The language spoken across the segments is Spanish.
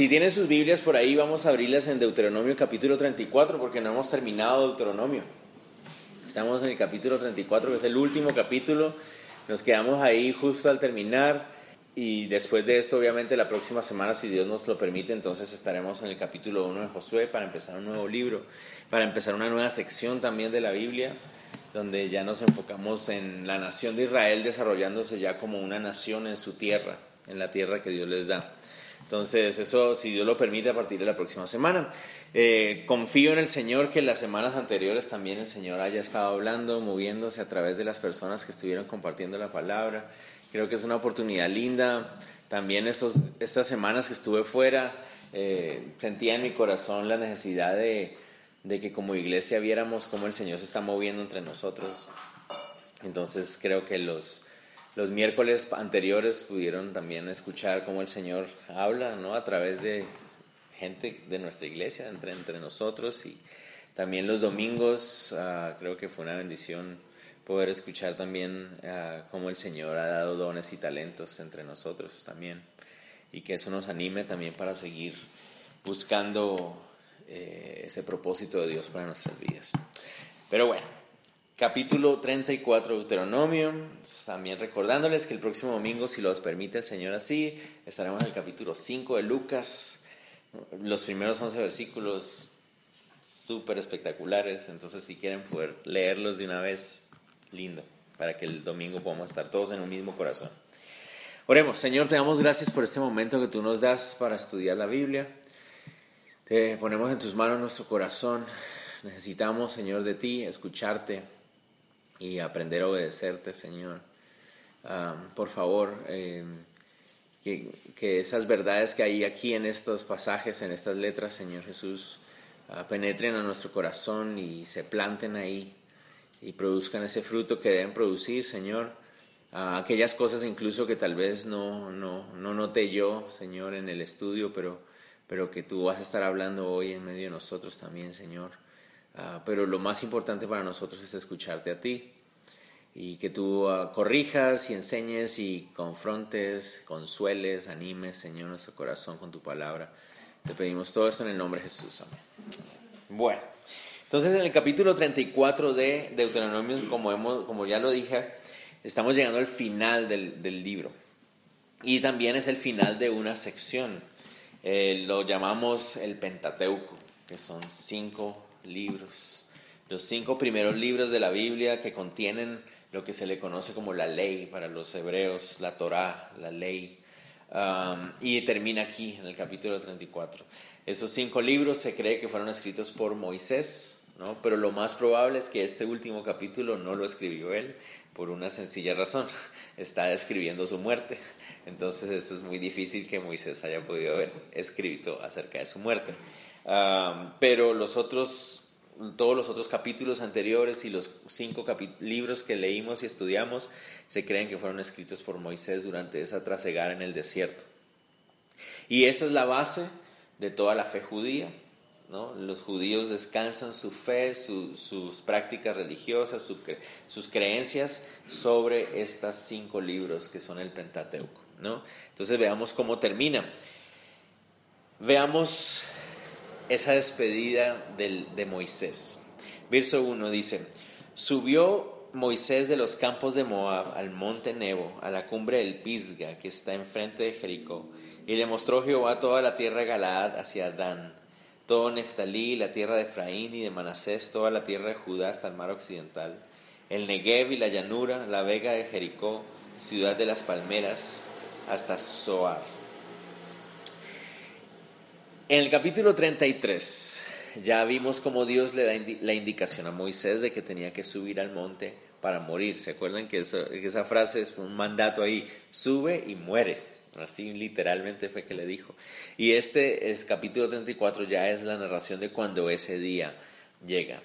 si tienen sus Biblias por ahí, vamos a abrirlas en Deuteronomio capítulo 34, porque no hemos terminado Deuteronomio. Estamos en el capítulo 34, que es el último capítulo. Nos quedamos ahí justo al terminar. Y después de esto, obviamente, la próxima semana, si Dios nos lo permite, entonces estaremos en el capítulo 1 de Josué para empezar un nuevo libro, para empezar una nueva sección también de la Biblia, donde ya nos enfocamos en la nación de Israel desarrollándose ya como una nación en su tierra, en la tierra que Dios les da. Entonces, eso, si Dios lo permite, a partir de la próxima semana. Eh, confío en el Señor que las semanas anteriores también el Señor haya estado hablando, moviéndose a través de las personas que estuvieron compartiendo la palabra. Creo que es una oportunidad linda. También estos, estas semanas que estuve fuera, eh, sentía en mi corazón la necesidad de que como iglesia viéramos cómo el Señor se está moviendo entre nosotros. Entonces creo que los, los miércoles anteriores pudieron también escuchar cómo el Señor habla, ¿no? A través de gente de nuestra iglesia, entre, entre nosotros. Y también los domingos, ah, creo que fue una bendición poder escuchar también uh, cómo el Señor ha dado dones y talentos entre nosotros también. Y que eso nos anime también para seguir buscando eh, ese propósito de Dios para nuestras vidas. Pero bueno, capítulo 34 de Deuteronomio. También recordándoles que el próximo domingo, si los permite el Señor así, estaremos en el capítulo 5 de Lucas. Los primeros 11 versículos súper espectaculares, entonces si quieren poder leerlos de una vez, lindo, para que el domingo podamos estar todos en un mismo corazón. Oremos, Señor, te damos gracias por este momento que tú nos das para estudiar la Biblia. Te ponemos en tus manos nuestro corazón. Necesitamos, Señor, de ti, escucharte, y aprender a obedecerte, Señor. por favor, eh, que, esas verdades que hay aquí en estos pasajes, en estas letras, Señor Jesús, ah, penetren a nuestro corazón y se planten ahí y produzcan ese fruto que deben producir, Señor. aquellas cosas incluso que tal vez no, no, no noté yo, Señor, en el estudio, pero, pero que tú vas a estar hablando hoy en medio de nosotros también, Señor. Ah, pero lo más importante para nosotros es escucharte a ti y que tú ah, corrijas y enseñes y confrontes, consueles, animes, Señor, nuestro corazón con tu palabra. Te pedimos todo esto en el nombre de Jesús. Amén. Bueno, entonces en el capítulo 34 de Deuteronomio, como, hemos, como ya lo dije, estamos llegando al final del, del libro. Y también es el final de una sección. Eh, lo llamamos el Pentateuco, que son cinco libros. Los cinco primeros libros de la Biblia que contienen lo que se le conoce como la ley para los hebreos, la Torá, la ley. Um, y termina aquí en el capítulo 34. Esos cinco libros se cree que fueron escritos por Moisés, ¿no? pero lo más probable es que este último capítulo no lo escribió él por una sencilla razón. Está describiendo su muerte. Entonces eso es muy difícil que Moisés haya podido haber escrito acerca de su muerte. Um, pero los otros todos los otros capítulos anteriores y los cinco libros que leímos y estudiamos se creen que fueron escritos por Moisés durante esa trasegada en el desierto. Y esa es la base de toda la fe judía. ¿no? Los judíos descansan su fe, sus prácticas religiosas, sus creencias sobre estos cinco libros que son el Pentateuco. ¿no? Entonces veamos cómo termina. Veamos esa despedida de Moisés. Verso 1 dice, subió Moisés de los campos de Moab al monte Nebo, a la cumbre del Pisga, que está enfrente de Jericó, y le mostró Jehová toda la tierra de Galaad hacia Dan, todo Neftalí, la tierra de Efraín y de Manasés, toda la tierra de Judá hasta el mar occidental, el Negev y la llanura, la vega de Jericó, ciudad de las palmeras, hasta Zoar en el capítulo 33 ya vimos cómo Dios le da la indicación a Moisés de que tenía que subir al monte para morir. ¿Se acuerdan que, esa frase es un mandato ahí? Sube y muere. Así literalmente fue que le dijo. Y este es capítulo 34 ya es la narración de cuando ese día llega.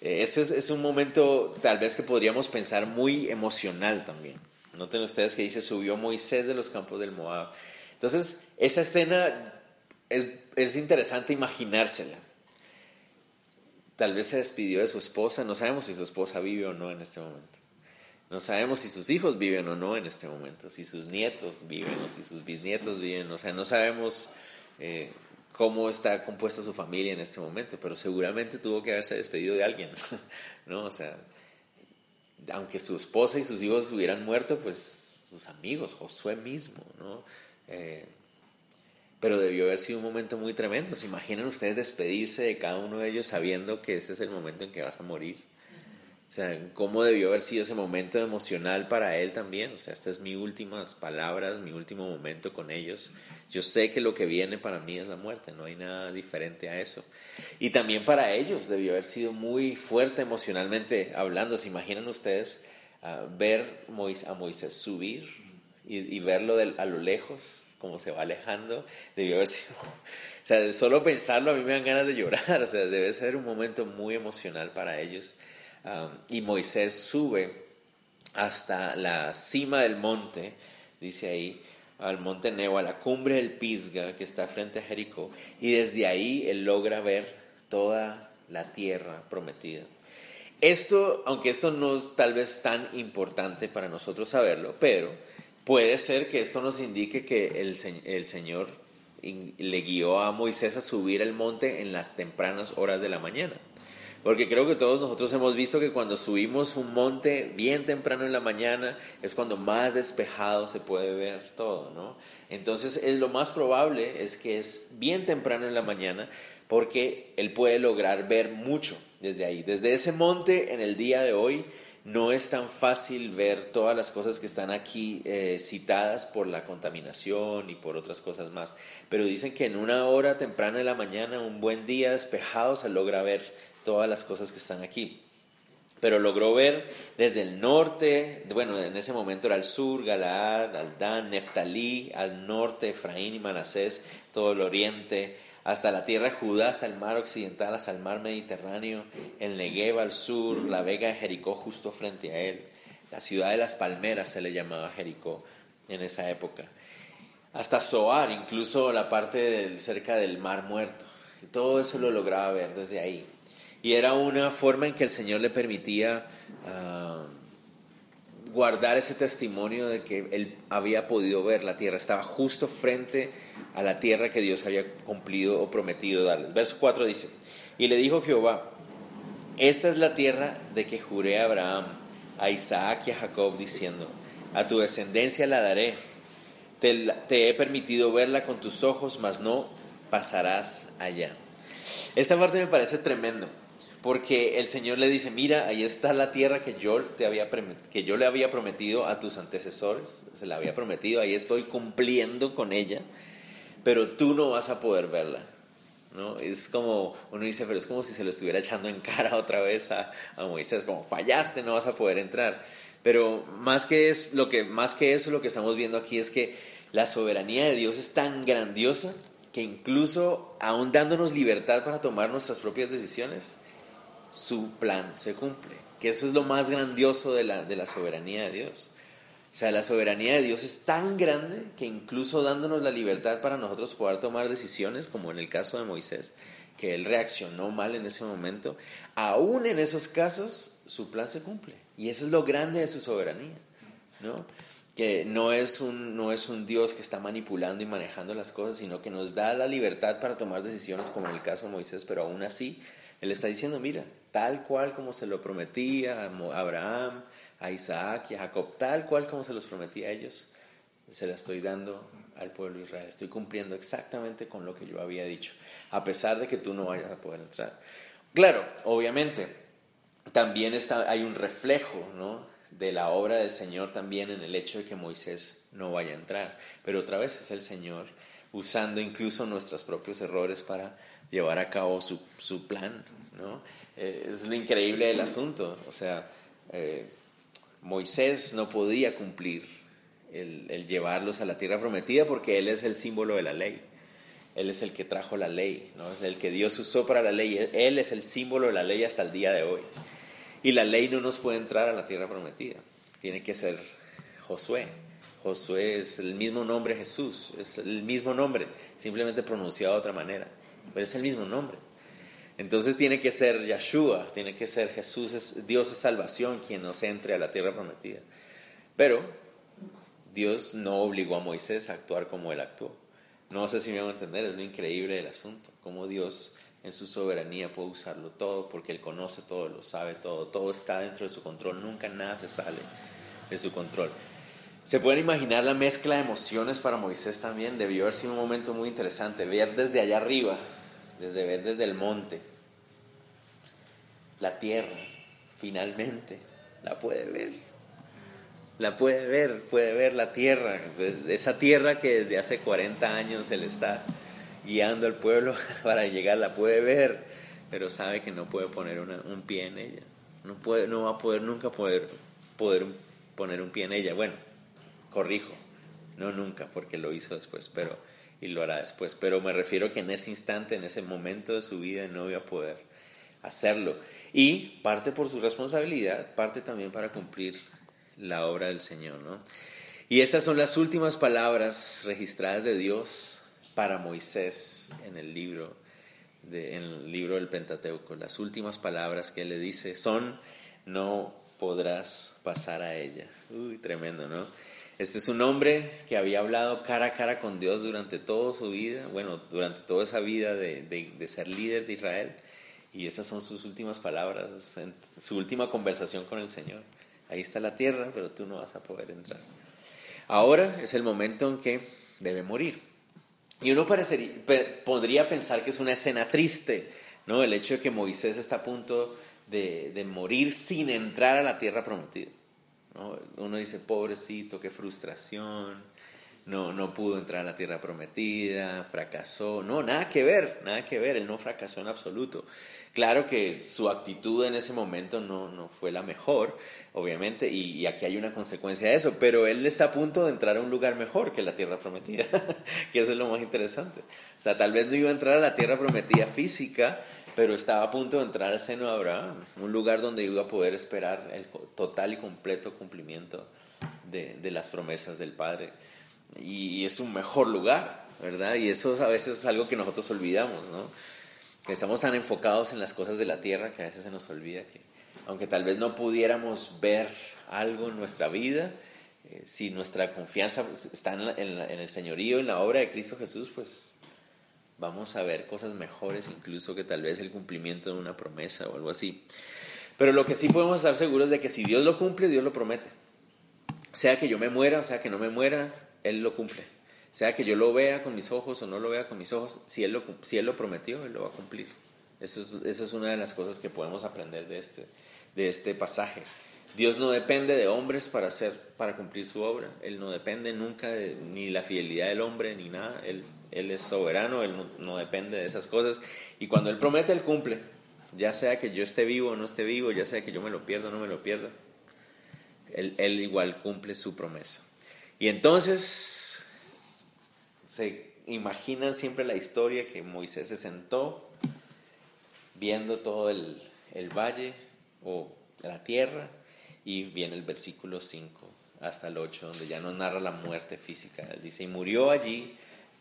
Eh, ese es, un momento tal vez que podríamos pensar muy emocional también. Noten ustedes que dice subió Moisés de los campos del Moab. Entonces, esa escena es es interesante imaginársela. Tal vez se despidió de su esposa, no sabemos si su esposa vive o no en este momento. No sabemos si sus hijos viven o no en este momento, si sus nietos viven o si sus bisnietos viven, o sea, no sabemos eh, cómo está compuesta su familia en este momento, pero seguramente tuvo que haberse despedido de alguien, ¿no? O sea, aunque su esposa y sus hijos hubieran muerto, pues sus amigos, Josué mismo, ¿no? Eh, pero debió haber sido un momento muy tremendo. ¿Se imaginan ustedes despedirse de cada uno de ellos sabiendo que este es el momento en que vas a morir? O sea, ¿cómo debió haber sido ese momento emocional para él también? O sea, estas es mis últimas palabras, mi último momento con ellos. Yo sé que lo que viene para mí es la muerte, no hay nada diferente a eso. Y también para ellos debió haber sido muy fuerte emocionalmente hablando. ¿Se imaginan ustedes uh, ver a Moisés subir y verlo a lo lejos? Como se va alejando, debió haber o sea, solo pensarlo a mí me dan ganas de llorar, o sea, debe ser un momento muy emocional para ellos. Y Moisés sube hasta la cima del monte, dice ahí, al monte Nebo, a la cumbre del Pisga que está frente a Jericó, y desde ahí él logra ver toda la tierra prometida. Esto, aunque esto no es tal vez tan importante para nosotros saberlo, pero Puede ser que esto nos indique que el, el Señor le guió a Moisés a subir el monte en las tempranas horas de la mañana. Porque creo que todos nosotros hemos visto que cuando subimos un monte bien temprano en la mañana es cuando más despejado se puede ver todo, ¿no? Entonces es lo más probable es que es bien temprano en la mañana porque él puede lograr ver mucho desde ahí. Desde ese monte en el día de hoy no es tan fácil ver todas las cosas que están aquí eh, citadas por la contaminación y por otras cosas más. Pero dicen que en una hora temprana de la mañana, un buen día despejado, se logra ver todas las cosas que están aquí. Pero logró ver desde el norte, bueno, en ese momento era el sur, Galaad, Aldán, Neftalí, al norte, Efraín y Manasés, todo el oriente, hasta la tierra de Judá, hasta el mar occidental, hasta el mar Mediterráneo, el Negev al sur, la vega de Jericó justo frente a él. La ciudad de las palmeras se le llamaba Jericó en esa época. Hasta Zoar, incluso la parte cerca del mar muerto. Todo eso lo lograba ver desde ahí. Y era una forma en que el Señor le permitía ah, guardar ese testimonio de que él había podido ver la tierra, estaba justo frente a la tierra que Dios había cumplido o prometido darles. Verso 4 dice, y le dijo Jehová, esta es la tierra de que juré a Abraham, a Isaac y a Jacob, diciendo, a tu descendencia la daré, te, te he permitido verla con tus ojos, mas no pasarás allá. Esta parte me parece tremendo porque el Señor le dice, mira, ahí está la tierra que yo, te había, que yo le había prometido a tus antecesores, se la había prometido, ahí estoy cumpliendo con ella, pero tú no vas a poder verla. ¿no? Es como, uno dice, pero es como si se lo estuviera echando en cara otra vez a, a Moisés, como fallaste, no vas a poder entrar. Pero más que, es, lo que, más que eso, lo que estamos viendo aquí es que la soberanía de Dios es tan grandiosa que incluso aún dándonos libertad para tomar nuestras propias decisiones, su plan se cumple. Que eso es lo más grandioso de la, de la soberanía de Dios. O sea, la soberanía de Dios es tan grande que incluso dándonos la libertad para nosotros poder tomar decisiones, como en el caso de Moisés, que él reaccionó mal en ese momento, aún en esos casos su plan se cumple. Y eso es lo grande de su soberanía, ¿no? Que no es, un, no es un Dios que está manipulando y manejando las cosas, sino que nos da la libertad para tomar decisiones, como en el caso de Moisés, pero aún así él está diciendo, mira, tal cual como se lo prometía a Abraham, a Isaac y a Jacob, tal cual como se los prometí a ellos, se la estoy dando al pueblo de Israel. Estoy cumpliendo exactamente con lo que yo había dicho, a pesar de que tú no vayas a poder entrar. Claro, obviamente, también está, hay un reflejo ¿no? de la obra del Señor también en el hecho de que Moisés no vaya a entrar. Pero otra vez es el Señor usando incluso nuestros propios errores para llevar a cabo su, su plan, ¿no? Eh, es lo increíble del asunto, o sea, eh, Moisés no podía cumplir el, el, llevarlos a la tierra prometida porque él es el símbolo de la ley, él es el que trajo la ley, ¿no? es el que Dios usó para la ley, él es el símbolo de la ley hasta el día de hoy. Y la ley no nos puede entrar a la tierra prometida, tiene que ser Josué. Josué es el mismo nombre Jesús, es el mismo nombre, simplemente pronunciado de otra manera pero es el mismo nombre. Entonces tiene que ser Yeshua, tiene que ser Jesús, es, Dios es salvación quien nos entre a la tierra prometida. Pero Dios no obligó a Moisés a actuar como él actuó. No sé si me van a entender, es lo increíble del asunto, cómo Dios en su soberanía puede usarlo todo, porque Él conoce todo, lo sabe todo, todo está dentro de su control, nunca nada se sale de su control. Se pueden imaginar la mezcla de emociones para Moisés también, debió haber sido un momento muy interesante, ver desde allá arriba, desde ver desde el monte, la tierra, finalmente, la puede ver. La puede ver, puede ver la tierra, esa tierra que desde hace 40 años Él está guiando al pueblo para llegar, la puede ver, pero sabe que no puede poner un pie en ella. No, puede, no va a poder nunca poder, poder poner un pie en ella. Bueno, corrijo, no nunca, porque lo hizo después, pero y lo hará después. Pero me refiero que en ese instante, en ese momento de su vida, no voy a poder hacerlo. Y parte por su responsabilidad, parte también para cumplir la obra del Señor. ¿no? Y estas son las últimas palabras registradas de Dios para Moisés en el libro, de, en el libro del Pentateuco. Las últimas palabras que él le dice son, no podrás pasar a ella. Uy, tremendo, ¿no? Este es un hombre que había hablado cara a cara con Dios durante toda su vida, bueno, durante toda esa vida de, de ser líder de Israel. Y esas son sus últimas palabras, su última conversación con el Señor. Ahí está la tierra, pero tú no vas a poder entrar. Ahora es el momento en que debe morir. Y uno parecería, podría pensar que es una escena triste, ¿no? El hecho de que Moisés está a punto de, de morir sin entrar a la tierra prometida. ¿no? Uno dice, pobrecito, qué frustración, no, no pudo entrar a la tierra prometida, fracasó. No, nada que ver, nada que ver, él no fracasó en absoluto. Claro que su actitud en ese momento no, no fue la mejor, obviamente, y, aquí hay una consecuencia de eso, pero él está a punto de entrar a un lugar mejor que la tierra prometida, que eso es lo más interesante. O sea, tal vez no iba a entrar a la tierra prometida física, pero estaba a punto de entrar al seno de Abraham, un lugar donde iba a poder esperar el total y completo cumplimiento de, de las promesas del Padre y es un mejor lugar, ¿verdad? Y eso a veces es algo que nosotros olvidamos, ¿no? Estamos tan enfocados en las cosas de la tierra que a veces se nos olvida que, aunque tal vez no pudiéramos ver algo en nuestra vida, eh, si nuestra confianza está en, en, el señorío, en la obra de Cristo Jesús, pues vamos a ver cosas mejores incluso que tal vez el cumplimiento de una promesa o algo así. Pero lo que sí podemos estar seguros de que si Dios lo cumple, Dios lo promete. Sea que yo me muera, o sea que no me muera, él lo cumple. Sea que yo lo vea con mis ojos o no lo vea con mis ojos, si Él lo, si él lo prometió, Él lo va a cumplir. Eso es, eso es una de las cosas que podemos aprender de este, de este pasaje. Dios no depende de hombres para, hacer, para cumplir su obra. Él no depende nunca de, ni la fidelidad del hombre ni nada. Él, él es soberano, Él no, depende de esas cosas. Y cuando Él promete, Él cumple. Ya sea que yo esté vivo o no esté vivo, ya sea que yo me lo pierda o no me lo pierda. Él, él igual cumple su promesa. Y entonces se imaginan siempre la historia que Moisés se sentó viendo todo el, valle o la tierra y viene el versículo 5 hasta el 8 donde ya no narra la muerte física. Él dice, y murió allí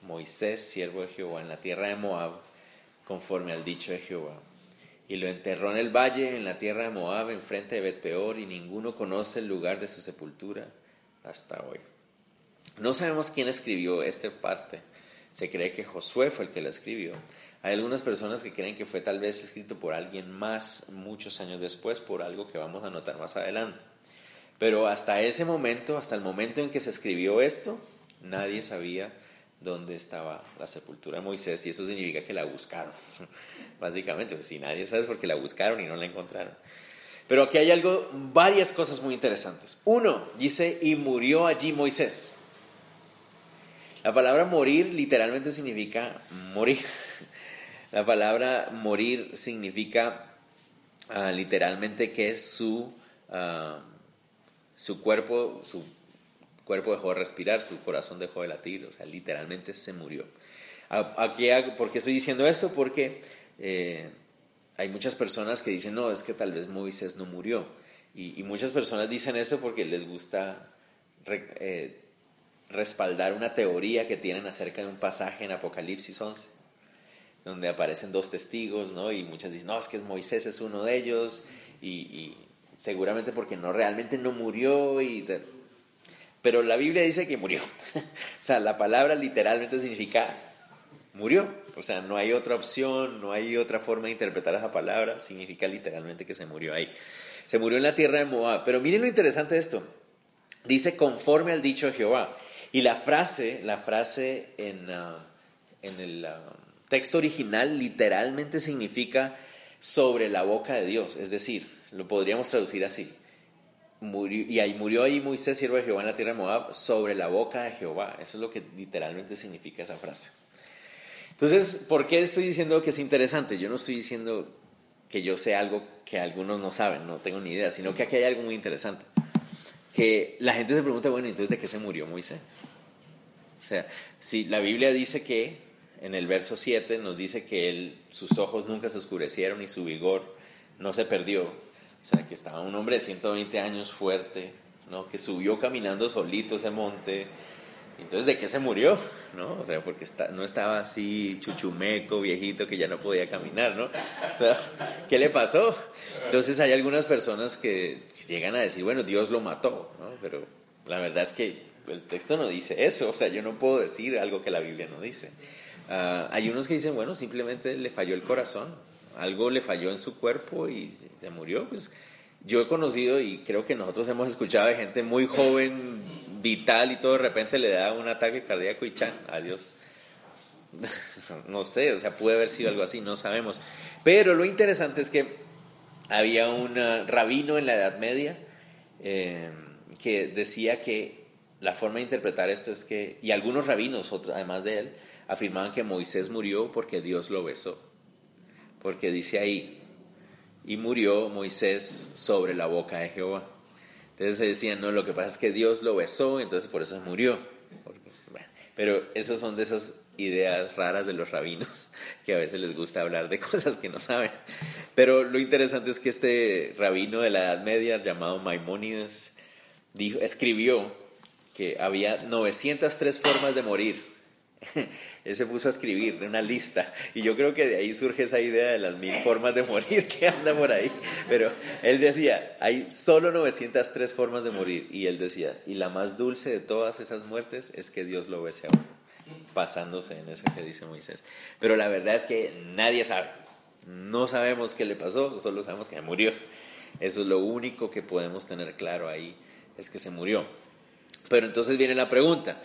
Moisés, siervo de Jehová, en la tierra de Moab, conforme al dicho de Jehová. Y lo enterró en el valle, en la tierra de Moab, enfrente de Bet-peor, y ninguno conoce el lugar de su sepultura hasta hoy. No sabemos quién escribió esta parte. Se cree que Josué fue el que la escribió. Hay algunas personas que creen que fue tal vez escrito por alguien más muchos años después, por algo que vamos a notar más adelante. Pero hasta ese momento, hasta el momento en que se escribió esto, nadie sabía dónde estaba la sepultura de Moisés y eso significa que la buscaron. Básicamente, si nadie sabe es porque la buscaron y no la encontraron. Pero aquí hay algo, varias cosas muy interesantes. Uno, dice, y murió allí Moisés. La palabra morir literalmente significa morir. La palabra morir significa ah, literalmente que su, uh, su cuerpo, su cuerpo dejó de respirar, su corazón dejó de latir, o sea, literalmente se murió. Aquí, ¿Por qué estoy diciendo esto? Porque eh, hay muchas personas que dicen, no, es que tal vez Moisés no murió. Y, muchas personas dicen eso porque les gusta eh, respaldar una teoría que tienen acerca de un pasaje en Apocalipsis 11, donde aparecen dos testigos, ¿no? Y muchas dicen, no, es que Moisés es uno de ellos, y, seguramente porque no realmente no murió, y pero la Biblia dice que murió. o sea, la palabra literalmente significa murió. O sea, no hay otra opción, no hay otra forma de interpretar esa palabra, significa literalmente que se murió ahí. Se murió en la tierra de Moab. Pero miren lo interesante de esto. Dice conforme al dicho de Jehová. Y la frase, la frase en, ah, en el ah, texto original literalmente significa sobre la boca de Dios. Es decir, lo podríamos traducir así. Murió, y ahí murió ahí Moisés, siervo de Jehová en la tierra de Moab, sobre la boca de Jehová. Eso es lo que literalmente significa esa frase. Entonces, ¿por qué estoy diciendo que es interesante? Yo no estoy diciendo que yo sé algo que algunos no saben, no tengo ni idea, sino que aquí hay algo muy interesante. Que la gente se pregunta, bueno, entonces, ¿de qué se murió Moisés? O sea, si la Biblia dice que, en el verso 7 nos dice que él, sus ojos nunca se oscurecieron y su vigor no se perdió. O sea, que estaba un hombre de 120 años fuerte, ¿no? que subió caminando solito ese monte, entonces, ¿de qué se murió? ¿No? O sea, porque no estaba así chuchumeco, viejito, que ya no podía caminar, ¿no? O sea, ¿qué le pasó? Entonces hay algunas personas que llegan a decir, bueno, Dios lo mató, ¿no? Pero la verdad es que el texto no dice eso, o sea, yo no puedo decir algo que la Biblia no dice. Ah, hay unos que dicen, bueno, simplemente le falló el corazón, algo le falló en su cuerpo y se murió, pues yo he conocido y creo que nosotros hemos escuchado de gente muy joven, vital y todo de repente le da un ataque cardíaco y chan, adiós. no sé, o sea, puede haber sido algo así, no sabemos. Pero lo interesante es que había un ah, rabino en la Edad Media eh, que decía que la forma de interpretar esto es que, y algunos rabinos, además de él, afirmaban que Moisés murió porque Dios lo besó. Porque dice ahí, y murió Moisés sobre la boca de Jehová. Entonces se decían, no, lo que pasa es que Dios lo besó, entonces por eso murió. Pero esas son de esas ideas raras de los rabinos, que a veces les gusta hablar de cosas que no saben. Pero lo interesante es que este rabino de la Edad Media, llamado Maimónides, escribió que había 903 formas de morir él se puso a escribir una lista y yo creo que de ahí surge esa idea de las mil formas de morir que anda por ahí. Pero él decía, hay solo 903 formas de morir y él decía, y la más dulce de todas esas muertes es que Dios lo bese a uno, pasándose en eso que dice Moisés. Pero la verdad es que nadie sabe, no sabemos qué le pasó, solo sabemos que murió. Eso es lo único que podemos tener claro ahí, es que se murió. Pero entonces viene la pregunta,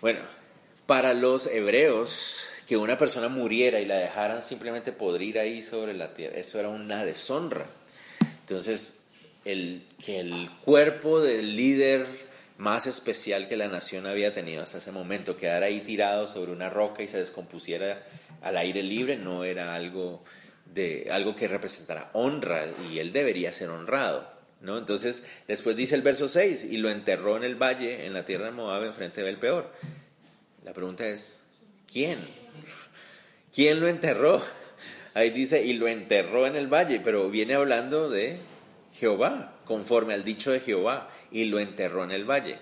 bueno, para los hebreos que una persona muriera y la dejaran simplemente podrir ahí sobre la tierra, eso era una deshonra. Entonces, el, que el cuerpo del líder más especial que la nación había tenido hasta ese momento, quedara ahí tirado sobre una roca y se descompusiera al aire libre, no era algo, de, algo que representara honra y él debería ser honrado. ¿no? Entonces, después dice el verso 6, y lo enterró en el valle, en la tierra de Moab, enfrente del peor. La pregunta es, ¿quién? ¿Quién lo enterró? Ahí dice, y lo enterró en el valle, pero viene hablando de Jehová, conforme al dicho de Jehová, y lo enterró en el valle.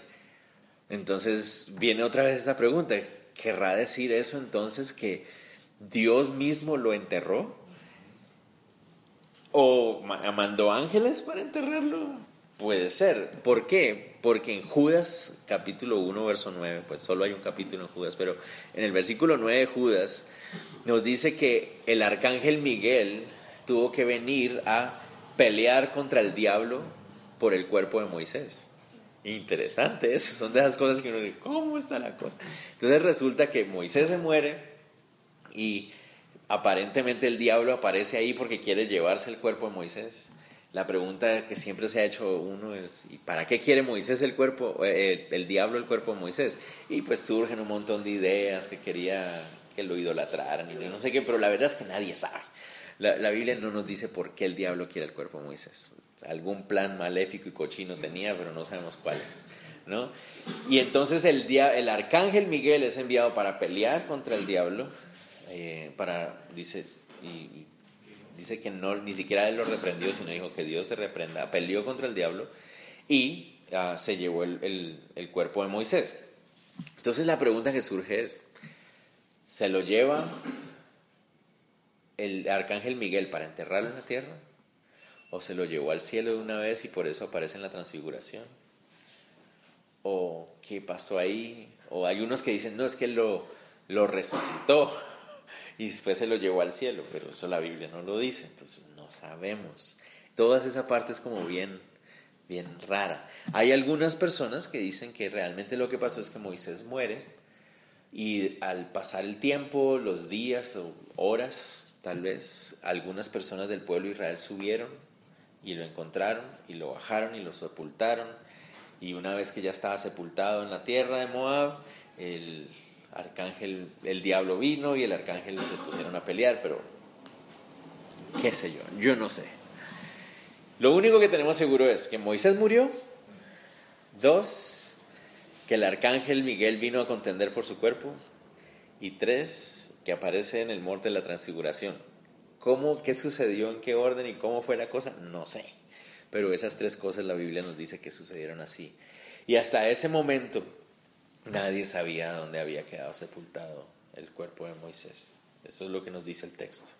Entonces viene otra vez esta pregunta, ¿querrá decir eso entonces que Dios mismo lo enterró? ¿O mandó ángeles para enterrarlo? Puede ser. ¿Por qué? Porque en Judas capítulo 1, verso 9, pues solo hay un capítulo en Judas, pero en el versículo 9 de Judas nos dice que el arcángel Miguel tuvo que venir a pelear contra el diablo por el cuerpo de Moisés. Interesante eso, son de esas cosas que uno dice, ¿cómo está la cosa? Entonces resulta que Moisés se muere y aparentemente el diablo aparece ahí porque quiere llevarse el cuerpo de Moisés la pregunta que siempre se ha hecho uno es, ¿y para qué quiere Moisés el cuerpo, eh, el diablo el cuerpo de Moisés? Y pues surgen un montón de ideas que quería que lo idolatraran y no sé qué, pero la verdad es que nadie sabe. La, Biblia no nos dice por qué el diablo quiere el cuerpo de Moisés. Algún plan maléfico y cochino tenía, pero no sabemos cuál es. ¿no? Y entonces el, el arcángel Miguel es enviado para pelear contra el diablo, eh, para, dice, y, dice que no, ni siquiera él lo reprendió, sino dijo que Dios se reprenda, peleó contra el diablo y ah, se llevó el, el, cuerpo de Moisés. Entonces la pregunta que surge es, ¿se lo lleva el arcángel Miguel para enterrarlo en la tierra? ¿O se lo llevó al cielo de una vez y por eso aparece en la transfiguración? o qué pasó ahí, o hay unos que dicen, no, es que lo, lo resucitó y después se lo llevó al cielo, pero eso la Biblia no lo dice, entonces no sabemos. Toda esa parte es como bien, bien rara. Hay algunas personas que dicen que realmente lo que pasó es que Moisés muere y al pasar el tiempo, los días o horas, tal vez algunas personas del pueblo Israel subieron y lo encontraron y lo bajaron y lo sepultaron. Y una vez que ya estaba sepultado en la tierra de Moab, el arcángel, el diablo vino y el arcángel se pusieron a pelear, pero qué sé yo, yo no sé. Lo único que tenemos seguro es que Moisés murió, dos, que el arcángel Miguel vino a contender por su cuerpo, y tres, que aparece en el monte de la transfiguración. ¿Cómo, qué sucedió, en qué orden y cómo fue la cosa? No sé. Pero esas tres cosas la Biblia nos dice que sucedieron así. Y hasta ese momento nadie sabía dónde había quedado sepultado el cuerpo de Moisés. Eso es lo que nos dice el texto.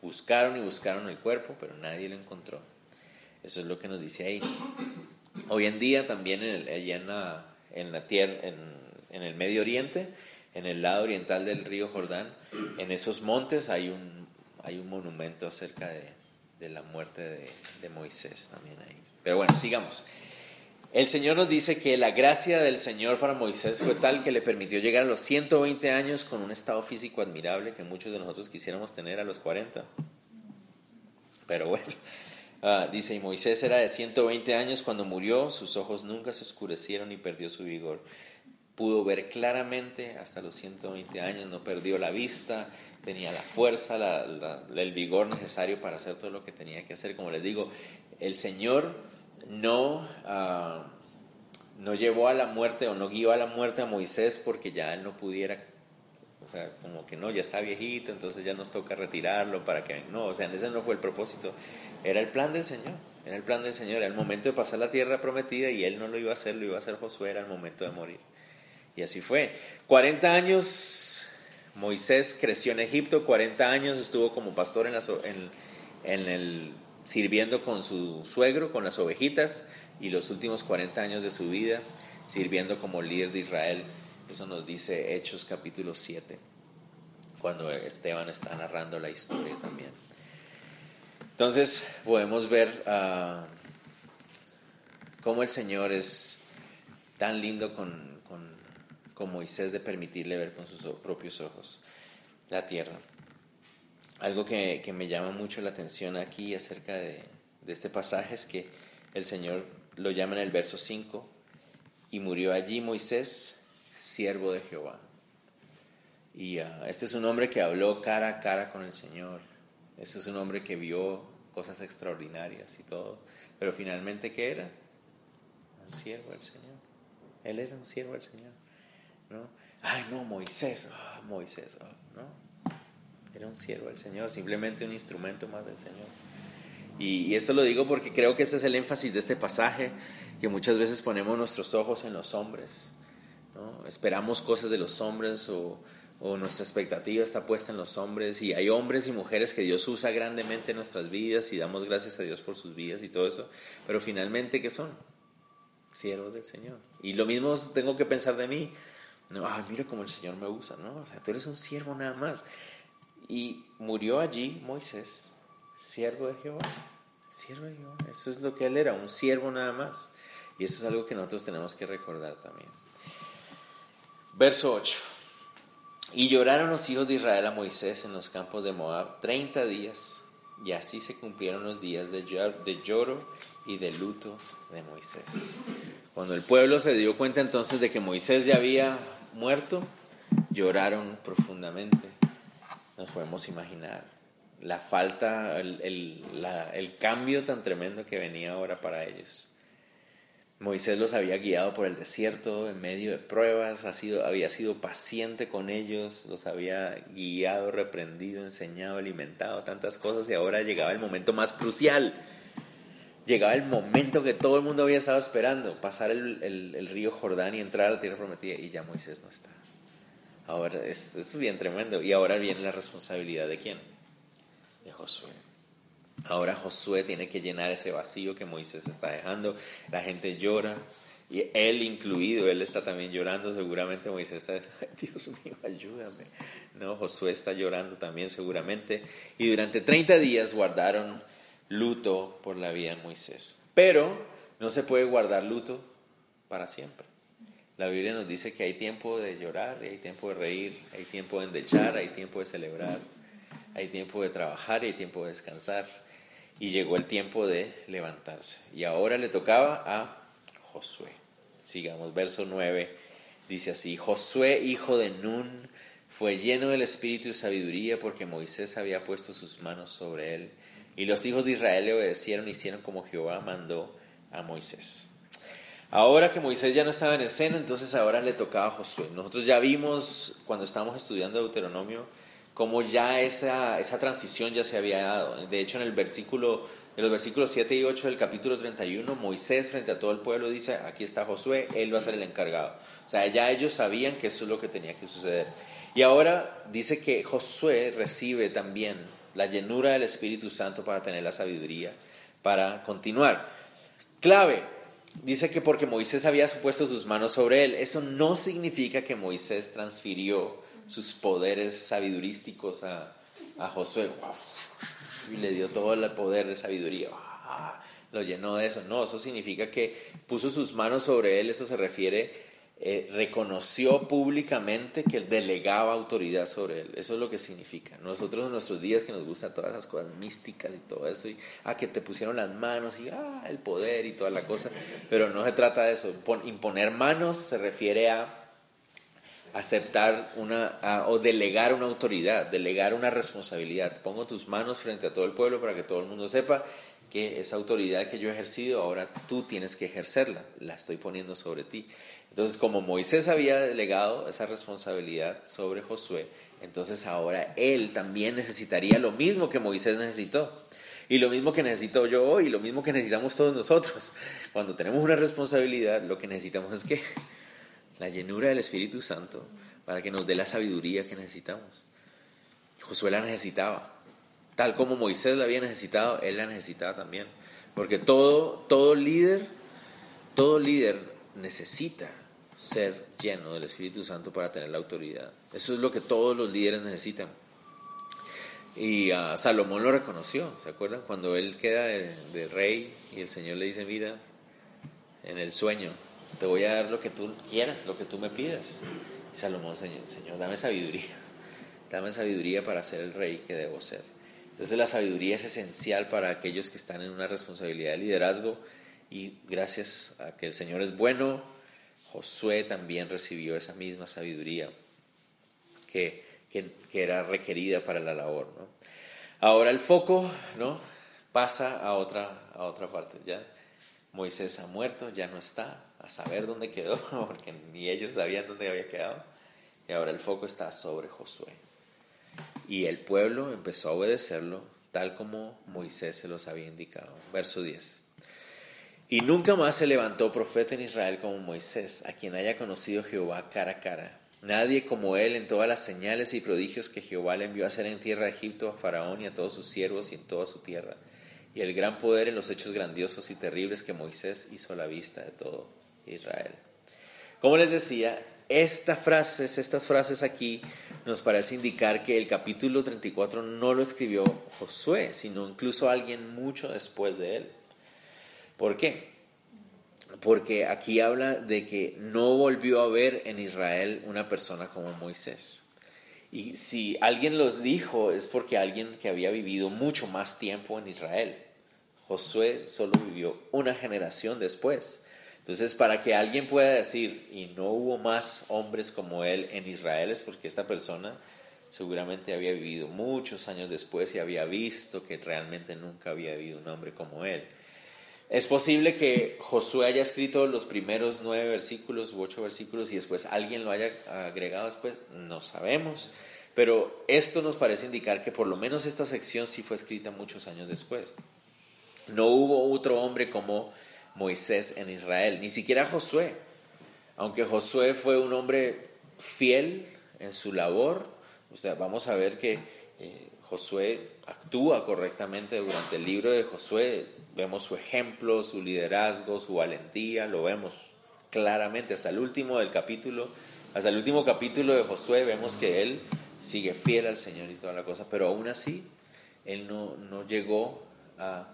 Buscaron y buscaron el cuerpo, pero nadie lo encontró. Eso es lo que nos dice ahí. Hoy en día también en el, allá en la, en la tierra, en, en el Medio Oriente, en el lado oriental del río Jordán, en esos montes hay un, hay un monumento acerca de, de la muerte de, de, Moisés también ahí. Pero bueno, sigamos. El Señor nos dice que la gracia del Señor para Moisés fue tal que le permitió llegar a los 120 años con un estado físico admirable que muchos de nosotros quisiéramos tener a los 40. Pero bueno, uh, dice, y Moisés era de 120 años cuando murió, sus ojos nunca se oscurecieron y perdió su vigor pudo ver claramente hasta los 120 años, no perdió la vista, tenía la fuerza, el vigor necesario para hacer todo lo que tenía que hacer. Como les digo, el Señor no, uh, no llevó a la muerte o no guió a la muerte a Moisés porque ya él no pudiera, o sea, como que no, ya está viejito, entonces ya nos toca retirarlo para que, no, o sea, ese no fue el propósito, era el plan del Señor. Era el plan del Señor, era el momento de pasar la tierra prometida y él no lo iba a hacer, lo iba a hacer Josué, era el momento de morir. Y así fue. 40 años Moisés creció en Egipto, 40 años estuvo como pastor en, en, en el, sirviendo con su suegro, con las ovejitas, y los últimos 40 años de su vida sirviendo como líder de Israel. Eso nos dice Hechos capítulo 7, cuando Esteban está narrando la historia también. Entonces podemos ver uh, cómo el Señor es tan lindo con, con Moisés de permitirle ver con sus propios ojos la tierra. Algo que, que me llama mucho la atención aquí acerca de, de, este pasaje es que el Señor lo llama en el verso 5, y murió allí Moisés, siervo de Jehová. Y uh, este es un hombre que habló cara a cara con el Señor. Este es un hombre que vio cosas extraordinarias y todo. Pero finalmente, ¿qué era? Un siervo del Señor. Él era un siervo del Señor. ¿no? Ay, no, Moisés, oh, Moisés, oh, ¿no? Un siervo del Señor, simplemente un instrumento más del Señor. Y, y, esto lo digo porque creo que ese es el énfasis de este pasaje, que muchas veces ponemos nuestros ojos en los hombres, ¿no? Esperamos cosas de los hombres o, o nuestra expectativa está puesta en los hombres y hay hombres y mujeres que Dios usa grandemente en nuestras vidas y damos gracias a Dios por sus vidas y todo eso, pero finalmente, ¿qué son? Siervos del Señor. Y lo mismo tengo que pensar de mí. No, ay, mira cómo el Señor me usa, ¿no? O sea, tú eres un siervo nada más. Y murió allí Moisés, siervo de Jehová. Siervo de Jehová. Eso es lo que él era, un siervo nada más. Y eso es algo que nosotros tenemos que recordar también. Verso 8. Y lloraron los hijos de Israel a Moisés en los campos de Moab 30 días, y así se cumplieron los días de lloro y de luto de Moisés. Cuando el pueblo se dio cuenta entonces de que Moisés ya había muerto, lloraron profundamente. Nos podemos imaginar la falta, el, el, el, cambio tan tremendo que venía ahora para ellos. Moisés los había guiado por el desierto en medio de pruebas, ha sido, había sido paciente con ellos, los había guiado, reprendido, enseñado, alimentado, tantas cosas y ahora llegaba el momento más crucial. Llegaba el momento que todo el mundo había estado esperando, pasar el, el río Jordán y entrar a la tierra prometida y ya Moisés no está. Ahora es, es bien tremendo. Y ahora viene la responsabilidad de quién? De Josué. Ahora Josué tiene que llenar ese vacío que Moisés está dejando. La gente llora y él incluido, él está también llorando, seguramente Moisés está, Dios mío, ayúdame. No, Josué está llorando también seguramente. Y durante 30 días guardaron luto por la vida de Moisés. Pero no se puede guardar luto para siempre. La Biblia nos dice que hay tiempo de llorar, hay tiempo de reír, hay tiempo de endechar, hay tiempo de celebrar, hay tiempo de trabajar hay tiempo de descansar. Y llegó el tiempo de levantarse. Y ahora le tocaba a Josué. Sigamos, verso 9 dice así, Josué, hijo de Nun, fue lleno del espíritu y sabiduría porque Moisés había puesto sus manos sobre él. Y los hijos de Israel le obedecieron y hicieron como Jehová mandó a Moisés. Ahora que Moisés ya no estaba en escena, entonces ahora le tocaba a Josué. Nosotros ya vimos cuando estábamos estudiando Deuteronomio cómo ya esa, esa transición ya se había dado. De hecho, en el versículo, en los versículos 7 y 8 del capítulo 31, Moisés frente a todo el pueblo dice, aquí está Josué, él va a ser el encargado. O sea, ya ellos sabían que eso es lo que tenía que suceder. Y ahora dice que Josué recibe también la llenura del Espíritu Santo para tener la sabiduría, para continuar. Clave, dice que porque Moisés había supuesto sus manos sobre él, eso no significa que Moisés transfirió sus poderes sabidurísticos a, Josué y le dio todo el poder de sabiduría. Lo llenó de eso. No, eso significa que puso sus manos sobre él, eso se refiere eh, reconoció públicamente que delegaba autoridad sobre él. Eso es lo que significa. Nosotros en nuestros días que nos gustan todas esas cosas místicas y todo eso, y ah, que te pusieron las manos y ah, el poder y toda la cosa, pero no se trata de eso. Imponer manos se refiere a aceptar una o delegar una autoridad, delegar una responsabilidad. Pongo tus manos frente a todo el pueblo para que todo el mundo sepa que esa autoridad que yo he ejercido, ahora tú tienes que ejercerla, la estoy poniendo sobre ti. Entonces, como Moisés había delegado esa responsabilidad sobre Josué, entonces ahora él también necesitaría lo mismo que Moisés necesitó. Y lo mismo que necesito yo y lo mismo que necesitamos todos nosotros. Cuando tenemos una responsabilidad, lo que necesitamos es que la llenura del Espíritu Santo para que nos dé la sabiduría que necesitamos. Josué la necesitaba. Tal como Moisés la había necesitado, él la necesitaba también. Porque todo, todo líder, todo líder necesita ser lleno del Espíritu Santo para tener la autoridad. Eso es lo que todos los líderes necesitan. Y a Salomón lo reconoció, ¿se acuerdan? Cuando él queda de, rey y el Señor le dice, mira, en el sueño, te voy a dar lo que tú quieras, lo que tú me pidas. Y Salomón, Señor, Señor, dame sabiduría, dame sabiduría para ser el rey que debo ser. Entonces la sabiduría es esencial para aquellos que están en una responsabilidad de liderazgo y gracias a que el Señor es bueno, Josué también recibió esa misma sabiduría que, era requerida para la labor. Ahora el foco ¿no? pasa a otra, a otra parte. Ya Moisés ha muerto, ya no está, a saber dónde quedó, porque ni ellos sabían dónde había quedado. Y ahora el foco está sobre Josué. Y el pueblo empezó a obedecerlo tal como Moisés se los había indicado. Verso 10. Y nunca más se levantó profeta en Israel como Moisés, a quien haya conocido Jehová cara a cara. Nadie como él en todas las señales y prodigios que Jehová le envió a hacer en tierra de Egipto a Faraón y a todos sus siervos y en toda su tierra, y el gran poder en los hechos grandiosos y terribles que Moisés hizo a la vista de todo Israel. Como les decía, estas frases, estas frases aquí nos parece indicar que el capítulo 34 no lo escribió Josué, sino incluso alguien mucho después de él. ¿Por qué? Porque aquí habla de que no volvió a ver en Israel una persona como Moisés. Y si alguien los dijo es porque alguien que había vivido mucho más tiempo en Israel. Josué solo vivió una generación después. Entonces, para que alguien pueda decir, y no hubo más hombres como él en Israel, es porque esta persona seguramente había vivido muchos años después y había visto que realmente nunca había habido un hombre como él. Es posible que Josué haya escrito los primeros nueve versículos u ocho versículos y después alguien lo haya agregado después, no sabemos. Pero esto nos parece indicar que por lo menos esta sección sí fue escrita muchos años después. No hubo otro hombre como Moisés en Israel, ni siquiera Josué. Aunque Josué fue un hombre fiel en su labor, o sea, vamos a ver que eh, Josué actúa correctamente durante el libro de Josué. Vemos su ejemplo, su liderazgo, su valentía, lo vemos claramente hasta el último del capítulo, hasta el último capítulo de Josué vemos que él sigue fiel al Señor y toda la cosa, pero aún así él no, no llegó a,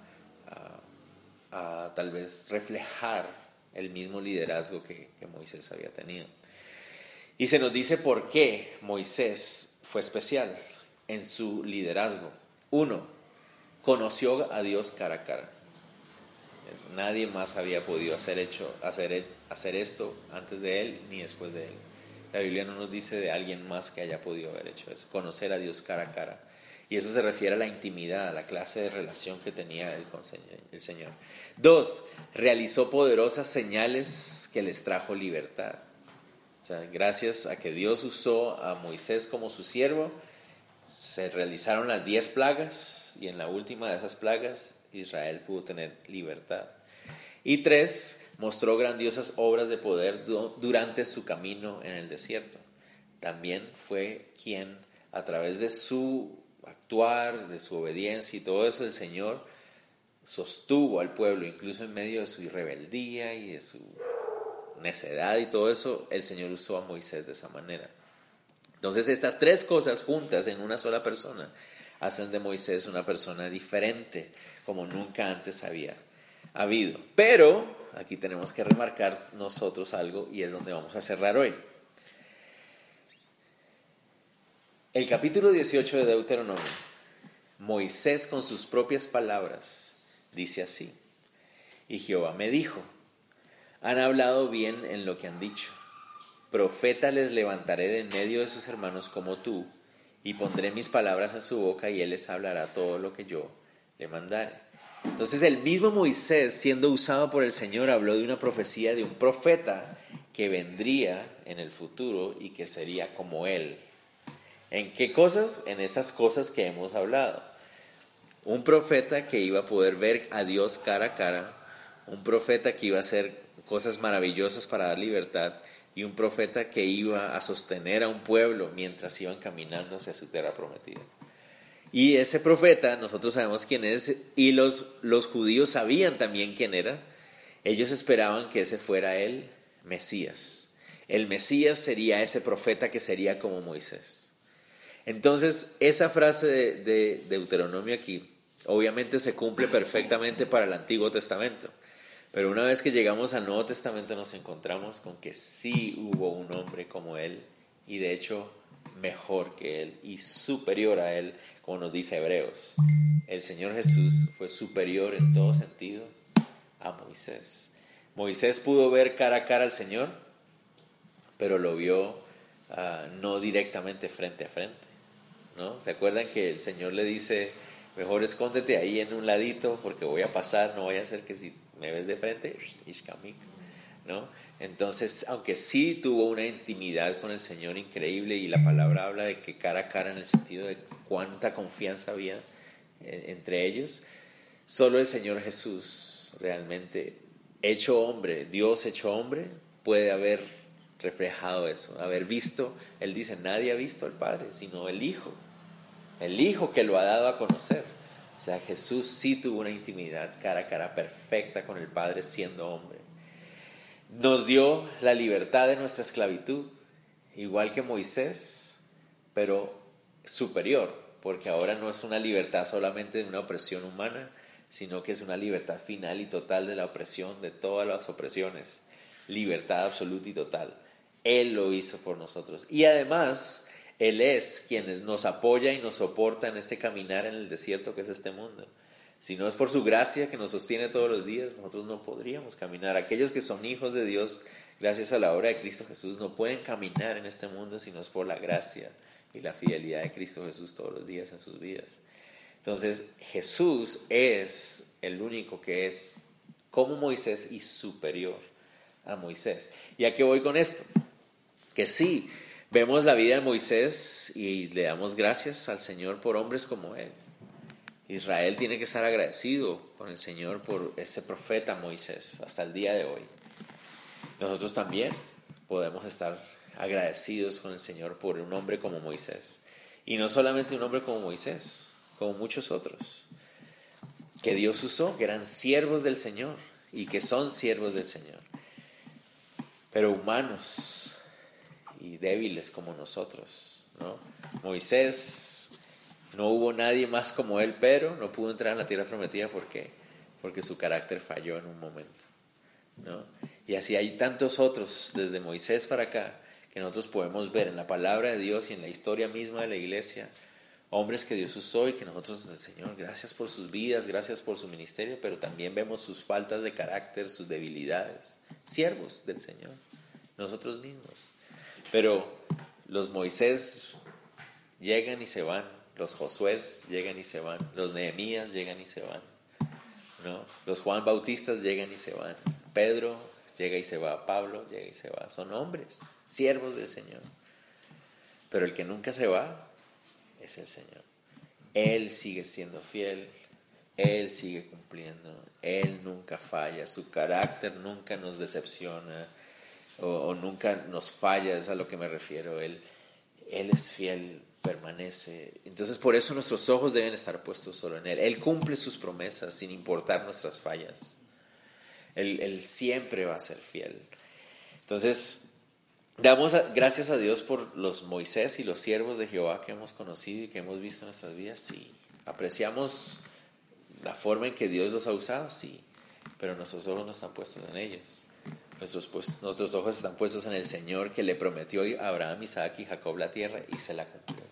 a, tal vez reflejar el mismo liderazgo que, Moisés había tenido. Y se nos dice por qué Moisés fue especial en su liderazgo. Uno, conoció a Dios cara a cara. Nadie más había podido hacer, hecho, hacer, hacer esto antes de él ni después de él. La Biblia no nos dice de alguien más que haya podido haber hecho eso, conocer a Dios cara a cara. Y eso se refiere a la intimidad, a la clase de relación que tenía él con el Señor. Dos, realizó poderosas señales que les trajo libertad. O sea, gracias a que Dios usó a Moisés como su siervo, se realizaron las diez plagas y en la última de esas plagas Israel pudo tener libertad. Y tres, mostró grandiosas obras de poder durante su camino en el desierto. También fue quien, a través de su actuar, de su obediencia y todo eso, el Señor sostuvo al pueblo, incluso en medio de su rebeldía y de su necedad y todo eso, el Señor usó a Moisés de esa manera. Entonces estas tres cosas juntas en una sola persona hacen de Moisés una persona diferente, como nunca antes había habido. Pero aquí tenemos que remarcar nosotros algo y es donde vamos a cerrar hoy. El capítulo 18 de Deuteronomio, Moisés con sus propias palabras dice así, y Jehová me dijo, han hablado bien en lo que han dicho, profeta les levantaré de en medio de sus hermanos como tú, y pondré mis palabras en su boca y él les hablará todo lo que yo le mandare. Entonces el mismo Moisés, siendo usado por el Señor, habló de una profecía de un profeta que vendría en el futuro y que sería como él. ¿En qué cosas? En estas cosas que hemos hablado. Un profeta que iba a poder ver a Dios cara a cara, un profeta que iba a hacer cosas maravillosas para dar libertad y un profeta que iba a sostener a un pueblo mientras iban caminando hacia su tierra prometida. Y ese profeta, nosotros sabemos quién es, y los, los judíos sabían también quién era. Ellos esperaban que ese fuera el Mesías. El Mesías sería ese profeta que sería como Moisés. Entonces, esa frase de, de Deuteronomio aquí, obviamente se cumple perfectamente para el Antiguo Testamento. Pero una vez que llegamos al Nuevo Testamento nos encontramos con que sí hubo un hombre como él y de hecho mejor que él y superior a él, como nos dice Hebreos. El Señor Jesús fue superior en todo sentido a Moisés. Moisés pudo ver cara a cara al Señor, pero lo vio ah, no directamente frente a frente. ¿No? ¿Se acuerdan que el Señor le dice, mejor escóndete ahí en un ladito porque voy a pasar, no vaya a ser que si me ves de frente, ¿no? Entonces, aunque sí tuvo una intimidad con el Señor increíble y la palabra habla de que cara a cara en el sentido de cuánta confianza había eh, entre ellos, solo el Señor Jesús realmente hecho hombre, Dios hecho hombre, puede haber reflejado eso, haber visto, Él dice, nadie ha visto al Padre, sino el Hijo, el Hijo que lo ha dado a conocer. O sea, Jesús sí tuvo una intimidad cara a cara perfecta con el Padre siendo hombre. Nos dio la libertad de nuestra esclavitud, igual que Moisés, pero superior, porque ahora no es una libertad solamente de una opresión humana, sino que es una libertad final y total de la opresión, de todas las opresiones. Libertad absoluta y total. Él lo hizo por nosotros. Y además, él es quien nos apoya y nos soporta en este caminar en el desierto que es este mundo. Si no es por su gracia que nos sostiene todos los días, nosotros no podríamos caminar. Aquellos que son hijos de Dios, gracias a la obra de Cristo Jesús, no pueden caminar en este mundo si no es por la gracia y la fidelidad de Cristo Jesús todos los días en sus vidas. Entonces, Jesús es el único que es como Moisés y superior a Moisés. ¿Y a qué voy con esto? Que sí, Vemos la vida de Moisés y le damos gracias al Señor por hombres como él. Israel tiene que estar agradecido con el Señor por ese profeta Moisés hasta el día de hoy. Nosotros también podemos estar agradecidos con el Señor por un hombre como Moisés. Y no solamente un hombre como Moisés, como muchos otros, que Dios usó, que eran siervos del Señor y que son siervos del Señor. pero humanos y débiles como nosotros. ¿no? Moisés, no hubo nadie más como él, pero no pudo entrar en la tierra prometida porque, porque su carácter falló en un momento. ¿no? Y así hay tantos otros, desde Moisés para acá, que nosotros podemos ver en la palabra de Dios y en la historia misma de la iglesia, hombres que Dios usó y que nosotros, Señor, gracias por sus vidas, gracias por su ministerio, pero también vemos sus faltas de carácter, sus debilidades, siervos del Señor, nosotros mismos. Pero los Moisés llegan y se van, los Josué llegan y se van, los Nehemías llegan y se van, ¿no? los Juan Bautistas llegan y se van, Pedro llega y se va, Pablo llega y se va, son hombres, siervos del Señor. Pero el que nunca se va es el Señor. Él sigue siendo fiel, Él sigue cumpliendo, Él nunca falla, su carácter nunca nos decepciona o, nunca nos falla, es a lo que me refiero. Él, él es fiel, permanece. Entonces por eso nuestros ojos deben estar puestos solo en Él. Él cumple sus promesas sin importar nuestras fallas. Él, él siempre va a ser fiel. Entonces, Damos gracias a Dios por los Moisés y los siervos de Jehová que hemos conocido y que hemos visto en nuestras vidas, sí. Apreciamos la forma en que Dios los ha usado, sí. Pero nuestros ojos no están puestos en ellos. Nuestros, ojos están puestos en el Señor que le prometió a Abraham, Isaac y Jacob la tierra y se la cumplió.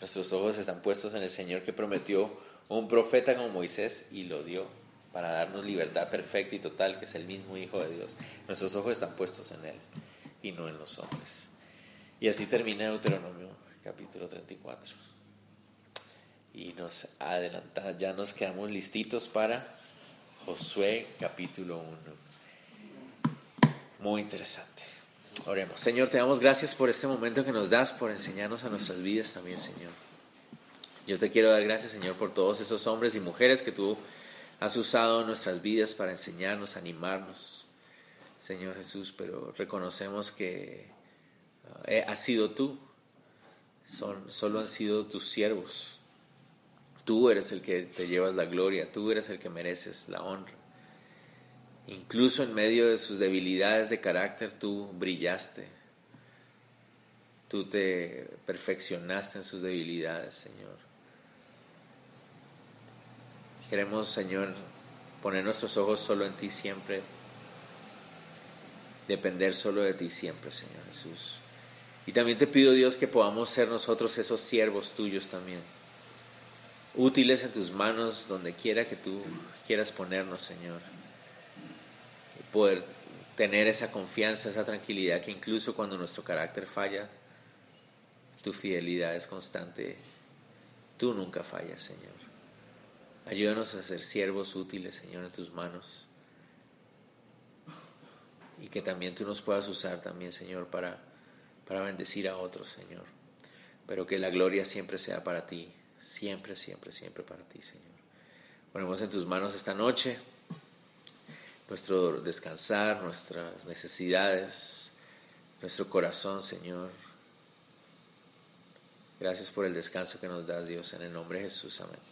Nuestros ojos están puestos en el Señor que prometió un profeta como Moisés y lo dio para darnos libertad perfecta y total, que es el mismo Hijo de Dios. Nuestros ojos están puestos en Él y no en los hombres. Y así termina Deuteronomio capítulo 34. Y nos adelanta, ya nos quedamos listitos para Josué capítulo 1. Muy interesante. Oremos. Señor, te damos gracias por este momento que nos das, por enseñarnos a nuestras vidas también, Señor. Yo te quiero dar gracias, Señor, por todos esos hombres y mujeres que tú has usado en nuestras vidas para enseñarnos, animarnos, Señor Jesús, pero reconocemos que uh, has sido tú, Son, solo han sido tus siervos. Tú eres el que te llevas la gloria, tú eres el que mereces la honra. Incluso en medio de sus debilidades de carácter, tú brillaste. Tú te perfeccionaste en sus debilidades, Señor. Queremos, Señor, poner nuestros ojos solo en ti siempre depender solo de ti siempre, Señor Jesús. Y también te pido, Dios, que podamos ser nosotros esos siervos tuyos también, útiles en tus manos donde quiera que tú quieras ponernos, Señor. Poder tener esa confianza, esa tranquilidad que incluso cuando nuestro carácter falla, tu fidelidad es constante. Tú nunca fallas, Señor. Ayúdanos a ser siervos útiles, Señor, en tus manos y que también tú nos puedas usar también, Señor, para, para bendecir a otros, Señor. Pero que la gloria siempre sea para ti, siempre, siempre, siempre para ti, Señor. Ponemos en tus manos esta noche nuestro descansar, nuestras necesidades, nuestro corazón, Señor. Gracias por el descanso que nos das, Dios, en el nombre de Jesús. Amén.